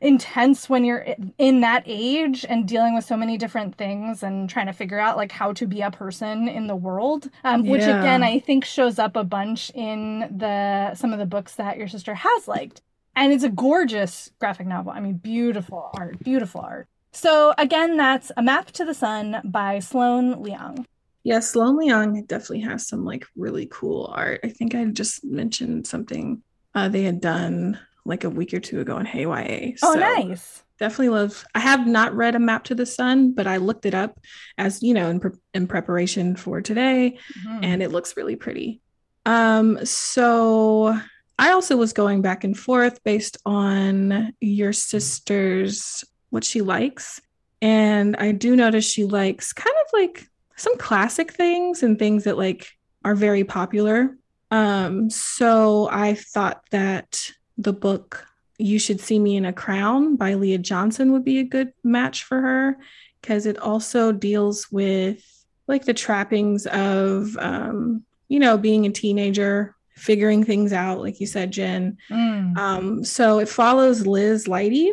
intense when you're in that age and dealing with so many different things and trying to figure out like how to be a person in the world um, which Yeah. again i think shows up a bunch in the some of the books that your sister has liked and it's a gorgeous graphic novel i mean beautiful art beautiful art so again that's a map to the sun by sloane leong Yeah, Sloane Leong definitely has some like really cool art. I think I just mentioned something uh, they had done like a week or two ago in Hey YA. oh So nice Definitely love. I have not read A Map to the Sun, but I looked it up as you know in, pre- in preparation for today, Mhm. and it looks really pretty. Um, so I also was going back and forth based on your sister's what she likes. And I do notice she likes kind of like some classic things and things that like are very popular. Um, so I thought that the book You Should See Me in a Crown by Leah Johnson would be a good match for her because it also deals with like the trappings of um, you know, being a teenager, figuring things out, like you said, Jenn. Mm. Um, so it follows Liz Lighty,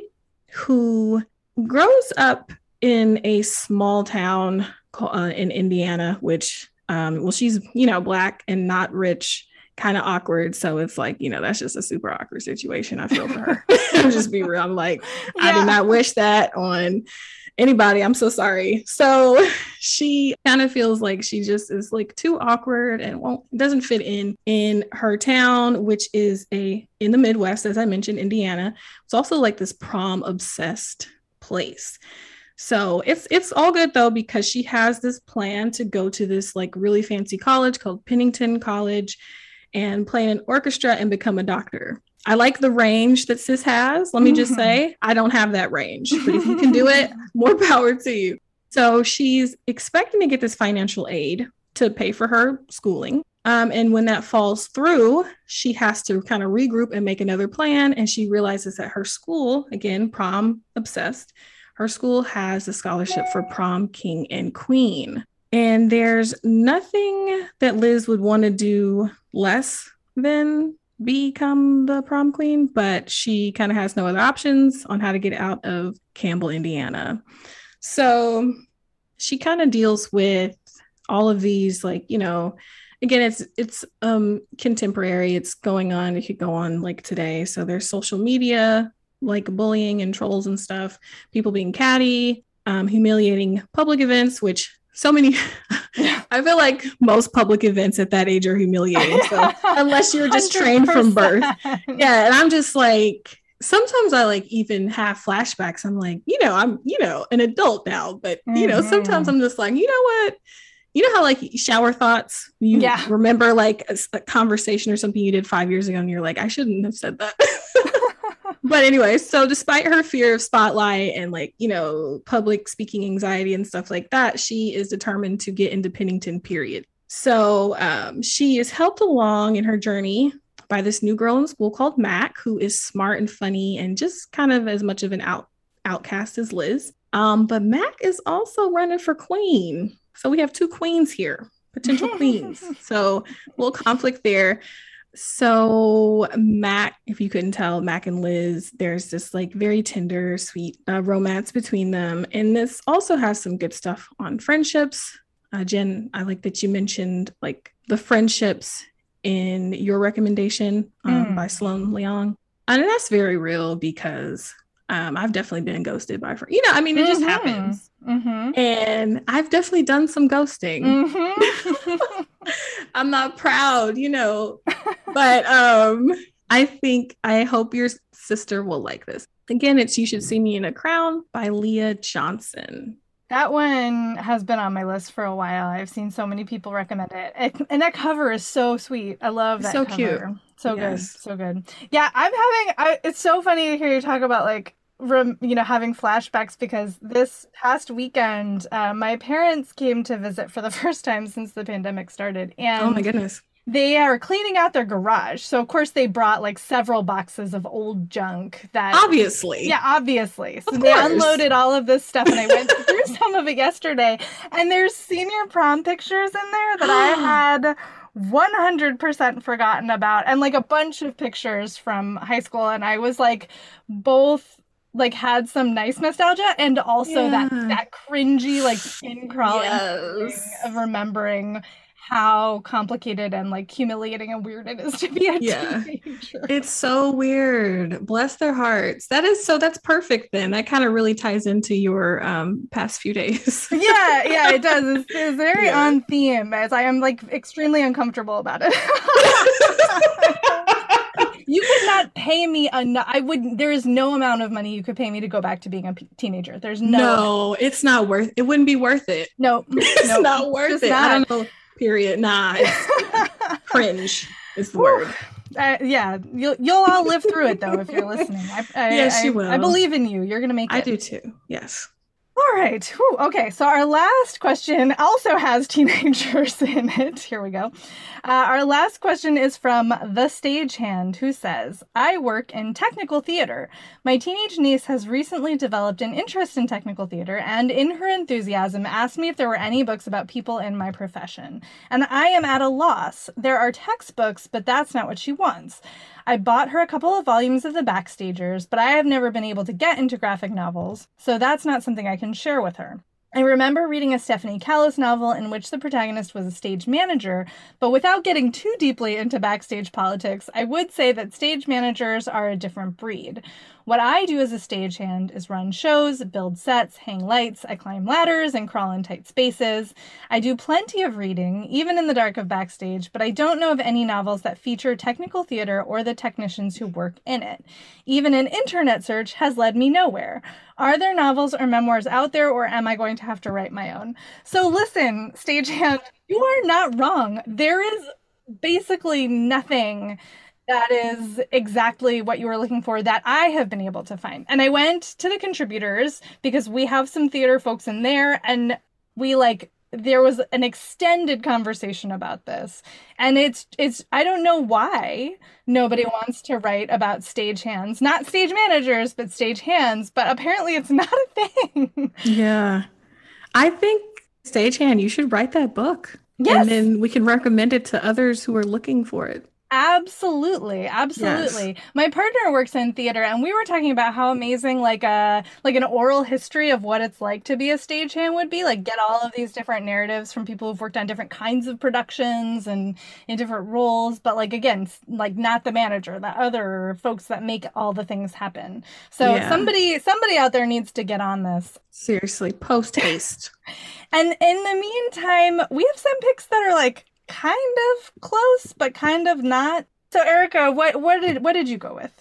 who grows up in a small town uh, in Indiana, which, um, well, she's, you know, black and not rich, kind of awkward. So it's like, you know, that's just a super awkward situation. I feel for her. I'll just be real. I'm like, I Yeah. did not wish that on anybody. I'm so sorry. So she kind of feels like she just is like too awkward and won't doesn't fit in in her town, which is a in the Midwest, as I mentioned, Indiana. It's also like this prom obsessed place. So it's it's all good though because she has this plan to go to this like really fancy college called Pennington College and play in an orchestra and become a doctor. I like the range that sis has. Let me just Mhm. say, I don't have that range, but if you can do it, more power to you. So she's expecting to get this financial aid to pay for her schooling. Um, and when that falls through, she has to kind of regroup and make another plan. And she realizes that her school, again, prom obsessed, her school has a scholarship for prom king and queen. And there's nothing that Liz would want to do less than become the prom queen, but she kind of has no other options on how to get out of Campbell, Indiana. So she kind of deals with all of these, like, you know, again, it's it's um contemporary, it's going on, it could go on like today. So there's social media, like bullying and trolls and stuff, people being catty, um, humiliating public events, which so many I feel like most public events at that age are humiliating. So unless you're just trained from birth. yeah, and I'm just like sometimes I like even have flashbacks. I'm like, you know, I'm you know an adult now, but you know, sometimes Mhm. I'm just like, you know what? You know how like shower thoughts, you Yeah. remember like a conversation or something you did five years ago, and you're like, I shouldn't have said that. but anyway, so despite her fear of spotlight and like, you know, public speaking anxiety and stuff like that, she is determined to get into Pennington, period. So um, she is helped along in her journey by this new girl in school called Mac, who is smart and funny and just kind of as much of an out outcast as Liz. Um, but Mac is also running for queen. So we have two queens here, potential queens. So a little conflict there. So Mac, if you couldn't tell, Mac and Liz, there's this like very tender, sweet uh, romance between them, and this also has some good stuff on friendships. Uh, Jenn, I like that you mentioned like the friendships in your recommendation um, Mm. by Sloane Leong, and that's very real because um, I've definitely been ghosted by friends. You know, I mean, it just Mhm. happens, Mm-hmm. and I've definitely done some ghosting. Mm-hmm. I'm not proud, you know, but um I think I hope your sister will like this. Again, it's You Should See Me in a Crown by Leah Johnson. That one has been on my list for a while. I've seen so many people recommend it. it and that cover is so sweet. I love that So cover. cute. So Yes. good. So good. Yeah, I'm having I, it's so funny to hear you talk about like rem, you know having flashbacks because this past weekend uh, my parents came to visit for the first time since the pandemic started and oh my goodness. they are cleaning out their garage. So of course they brought like several boxes of old junk that Obviously. yeah, obviously. So they unloaded all of this stuff, and I went through some of it yesterday. And there's senior prom pictures in there that I had 100% forgotten about, and like a bunch of pictures from high school. And I was like, both like had some nice nostalgia and also that Yeah. that cringy like skin crawling Yes. of remembering how complicated and like humiliating and weird it is to be a Yeah. teenager. It's so weird. Bless their hearts. That is so that's perfect then. That kind of really ties into your um past few days. yeah, yeah, it does. It's, it's very Yeah. on theme as I am like extremely uncomfortable about it. you could not pay me enough. I would. There is no amount of money you could pay me to go back to being a p- teenager. There's no, no, it's not worth it wouldn't be worth it. no, It's no, not worth it. I not. don't know. Period. Nah, it's cringe is the Whew. word. Uh, yeah, you'll you'll all live through it though if you're listening. I, I, Yes, I, you will. I believe in you. You're gonna make it. I do too. Yes. All right. Whew. Okay. So our last question also has teenagers in it. Here we go. Uh, our last question is from the stagehand who says, I work in technical theater. My teenage niece has recently developed an interest in technical theater and, in her enthusiasm, asked me if there were any books about people in my profession. And I am at a loss. There are textbooks, but that's not what she wants. I bought her a couple of volumes of the Backstagers, but I have never been able to get into graphic novels, so that's not something I can share with her. I remember reading a Stephanie Callis novel in which the protagonist was a stage manager, but without getting too deeply into backstage politics, I would say that stage managers are a different breed. What I do as a stagehand is run shows, build sets, hang lights, I climb ladders, and crawl in tight spaces. I do plenty of reading, even in the dark of backstage, but I don't know of any novels that feature technical theater or the technicians who work in it. Even an internet search has led me nowhere. Are there novels or memoirs out there, or am I going to have to write my own? So, listen, stagehand, you are not wrong. There is basically nothing that is exactly what you were looking for that I have been able to find. And I went to the contributors because we have some theater folks in there and we like there was an extended conversation about this. And it's it's I don't know why nobody wants to write about stage hands, not stage managers, but stage hands, but apparently it's not a thing. Yeah. I think stagehand, you should write that book. Yes. And then we can recommend it to others who are looking for it. Absolutely, absolutely. My partner works in theater, and we were talking about how amazing like a like an oral history of what it's like to be a stagehand would be. Like get all of these different narratives from people who've worked on different kinds of productions and in different roles. But like again, like not the manager, the other folks that make all the things happen. So Yeah. somebody somebody out there needs to get on this. Seriously, post haste. And in the meantime, we have some picks that are like kind of close, but kind of not. So Erica, what what did what did you go with?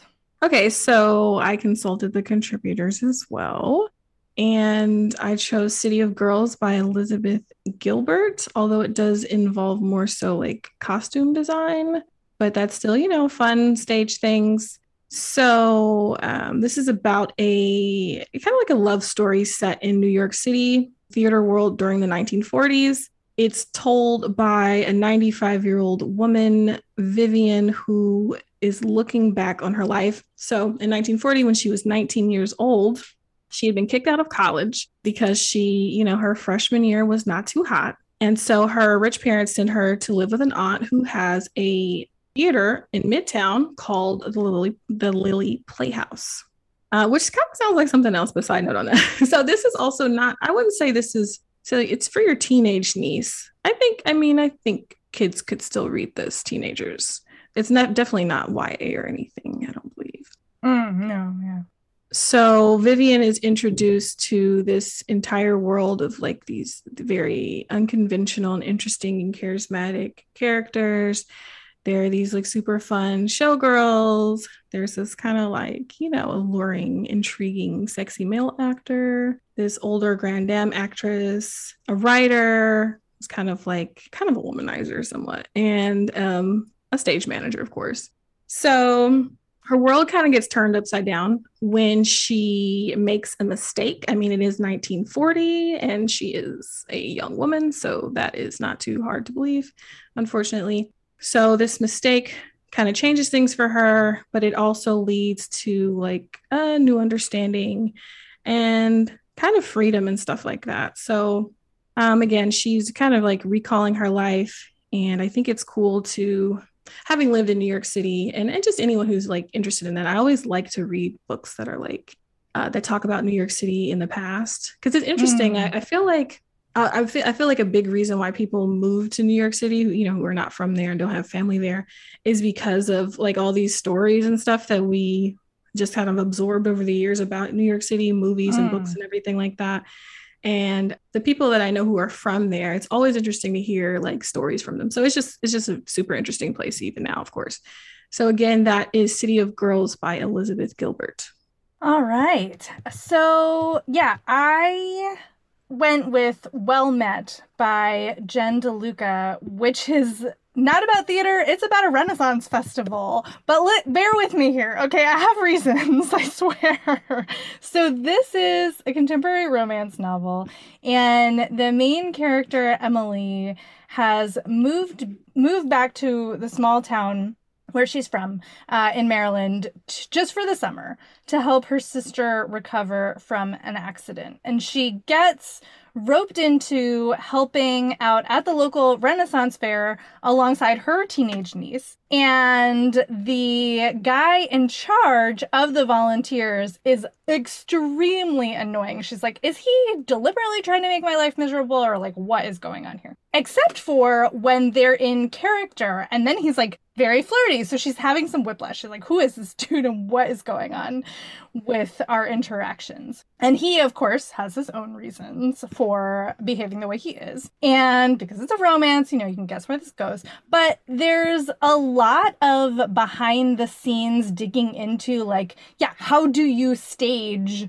Okay, so I consulted the contributors as well. And I chose City of Girls by Elizabeth Gilbert, although it does involve more so like costume design, but that's still, you know, fun stage things. So, um, this is about a kind of like a love story set in New York City theater world during the 1940s. It's told by a 95 year old woman, Vivian, who is looking back on her life. So in 1940, when she was 19 years old, she had been kicked out of college because she, you know, her freshman year was not too hot. And so her rich parents sent her to live with an aunt who has a theater in Midtown called the Lily, the Lily Playhouse. Uh, which kind of sounds like something else, but side note on that. so this is also not, I wouldn't say this is so it's for your teenage niece. I think, I mean, I think kids could still read this, teenagers. It's not definitely not YA or anything, I don't believe. Mm, no, yeah. So Vivian is introduced to this entire world of like these very unconventional and interesting and charismatic characters. There are these like super fun showgirls. There's this kind of like, you know, alluring, intriguing, sexy male actor, this older grand dame actress, a writer, who's kind of like kind of a womanizer somewhat, and um, a stage manager, of course. So her world kind of gets turned upside down when she makes a mistake. I mean, it is 1940 and she is a young woman, so that is not too hard to believe, unfortunately. So this mistake kind of changes things for her, but it also leads to like a new understanding and kind of freedom and stuff like that. So um, again, she's kind of like recalling her life. And I think it's cool to having lived in New York City and, and just anyone who's like interested in that, I always like to read books that are like uh, that talk about New York City in the past. Because it's interesting. Mm. I, I feel like uh, I feel I feel like a big reason why people move to New York City, you know, who are not from there and don't have family there, is because of like all these stories and stuff that we just kind of absorbed over the years about New York City, movies and books Mm. and everything like that. And the people that I know who are from there, it's always interesting to hear like stories from them. So it's just it's just a super interesting place even now, of course. So again, that is City of Girls by Elizabeth Gilbert. All right. So, yeah, I went with Well Met by Jen DeLuca, which is not about theater, it's about a Renaissance festival. But let, bear with me here, okay? I have reasons, I swear. So, this is a contemporary romance novel, and the main character, Emily, has moved moved back to the small town where she's from uh, in Maryland t- just for the summer to help her sister recover from an accident. And she gets roped into helping out at the local Renaissance fair alongside her teenage niece. And the guy in charge of the volunteers is extremely annoying. She's like, Is he deliberately trying to make my life miserable? Or like, what is going on here? Except for when they're in character. And then he's like, very flirty. So she's having some whiplash. She's like, who is this dude and what is going on with our interactions? And he, of course, has his own reasons for behaving the way he is. And because it's a romance, you know, you can guess where this goes. But there's a lot of behind the scenes digging into, like, yeah, how do you stage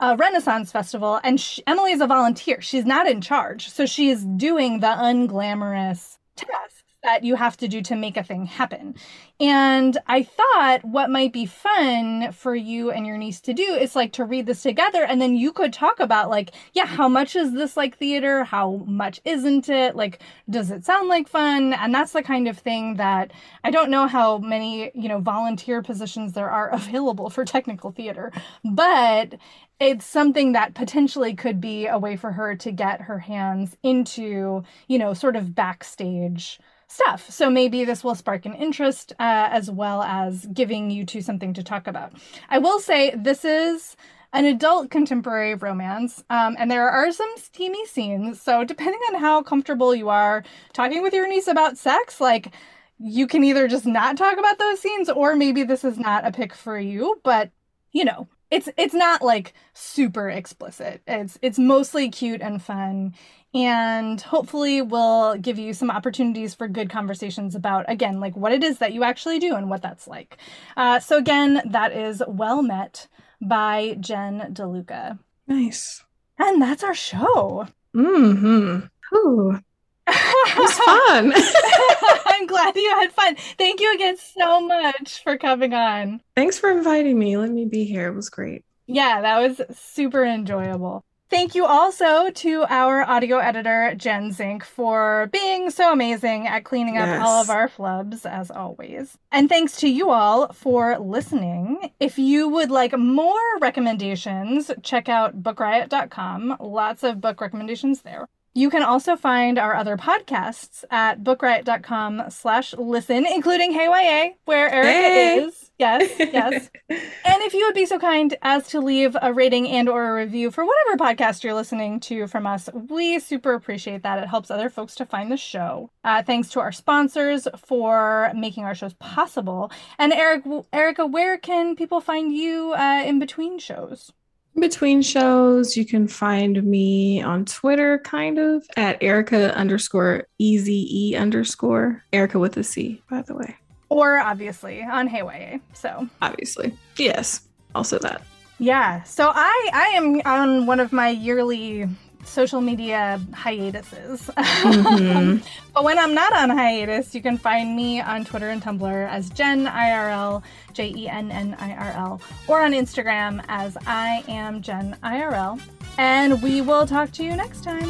a Renaissance festival, and sh- Emily is a volunteer. She's not in charge, so she's doing the unglamorous tasks that you have to do to make a thing happen. And I thought what might be fun for you and your niece to do is like to read this together, and then you could talk about like, yeah, how much is this like theater? How much isn't it? Like, does it sound like fun? And that's the kind of thing that I don't know how many you know volunteer positions there are available for technical theater, but it's something that potentially could be a way for her to get her hands into, you know, sort of backstage stuff. So maybe this will spark an interest uh, as well as giving you two something to talk about. I will say this is an adult contemporary romance, um, and there are some steamy scenes. So depending on how comfortable you are talking with your niece about sex, like you can either just not talk about those scenes, or maybe this is not a pick for you. But you know, it's it's not like super explicit. It's it's mostly cute and fun and hopefully will give you some opportunities for good conversations about again like what it is that you actually do and what that's like. Uh, so again, that is Well Met by Jen DeLuca. Nice. And that's our show. Mm-hmm. Ooh, it was fun. I'm glad you had fun. Thank you again so much for coming on. Thanks for inviting me. Let me be here. It was great. Yeah, that was super enjoyable. Thank you also to our audio editor, Jen Zink, for being so amazing at cleaning up all of our flubs, as always. And thanks to you all for listening. If you would like more recommendations, check out bookriot.com. Lots of book recommendations there. You can also find our other podcasts at bookriot.com slash listen, including Hey YA, where Erica Hey. is. Yes, yes. And if you would be so kind as to leave a rating and or a review for whatever podcast you're listening to from us, we super appreciate that. It helps other folks to find the show. Uh, thanks to our sponsors for making our shows possible. And Eric, Erica, where can people find you uh, in between shows? Between shows, you can find me on Twitter, kind of at Erica underscore easy e underscore Erica with a C, by the way. Or obviously on Hey YA. So Obviously, yes. Also that. yeah. So I I am on one of my yearly social media hiatuses. Mhm. But when I'm not on hiatus, you can find me on Twitter and Tumblr as Jenn IRL, J E N N I R L, or on Instagram as I am Jenn IRL. And we will talk to you next time.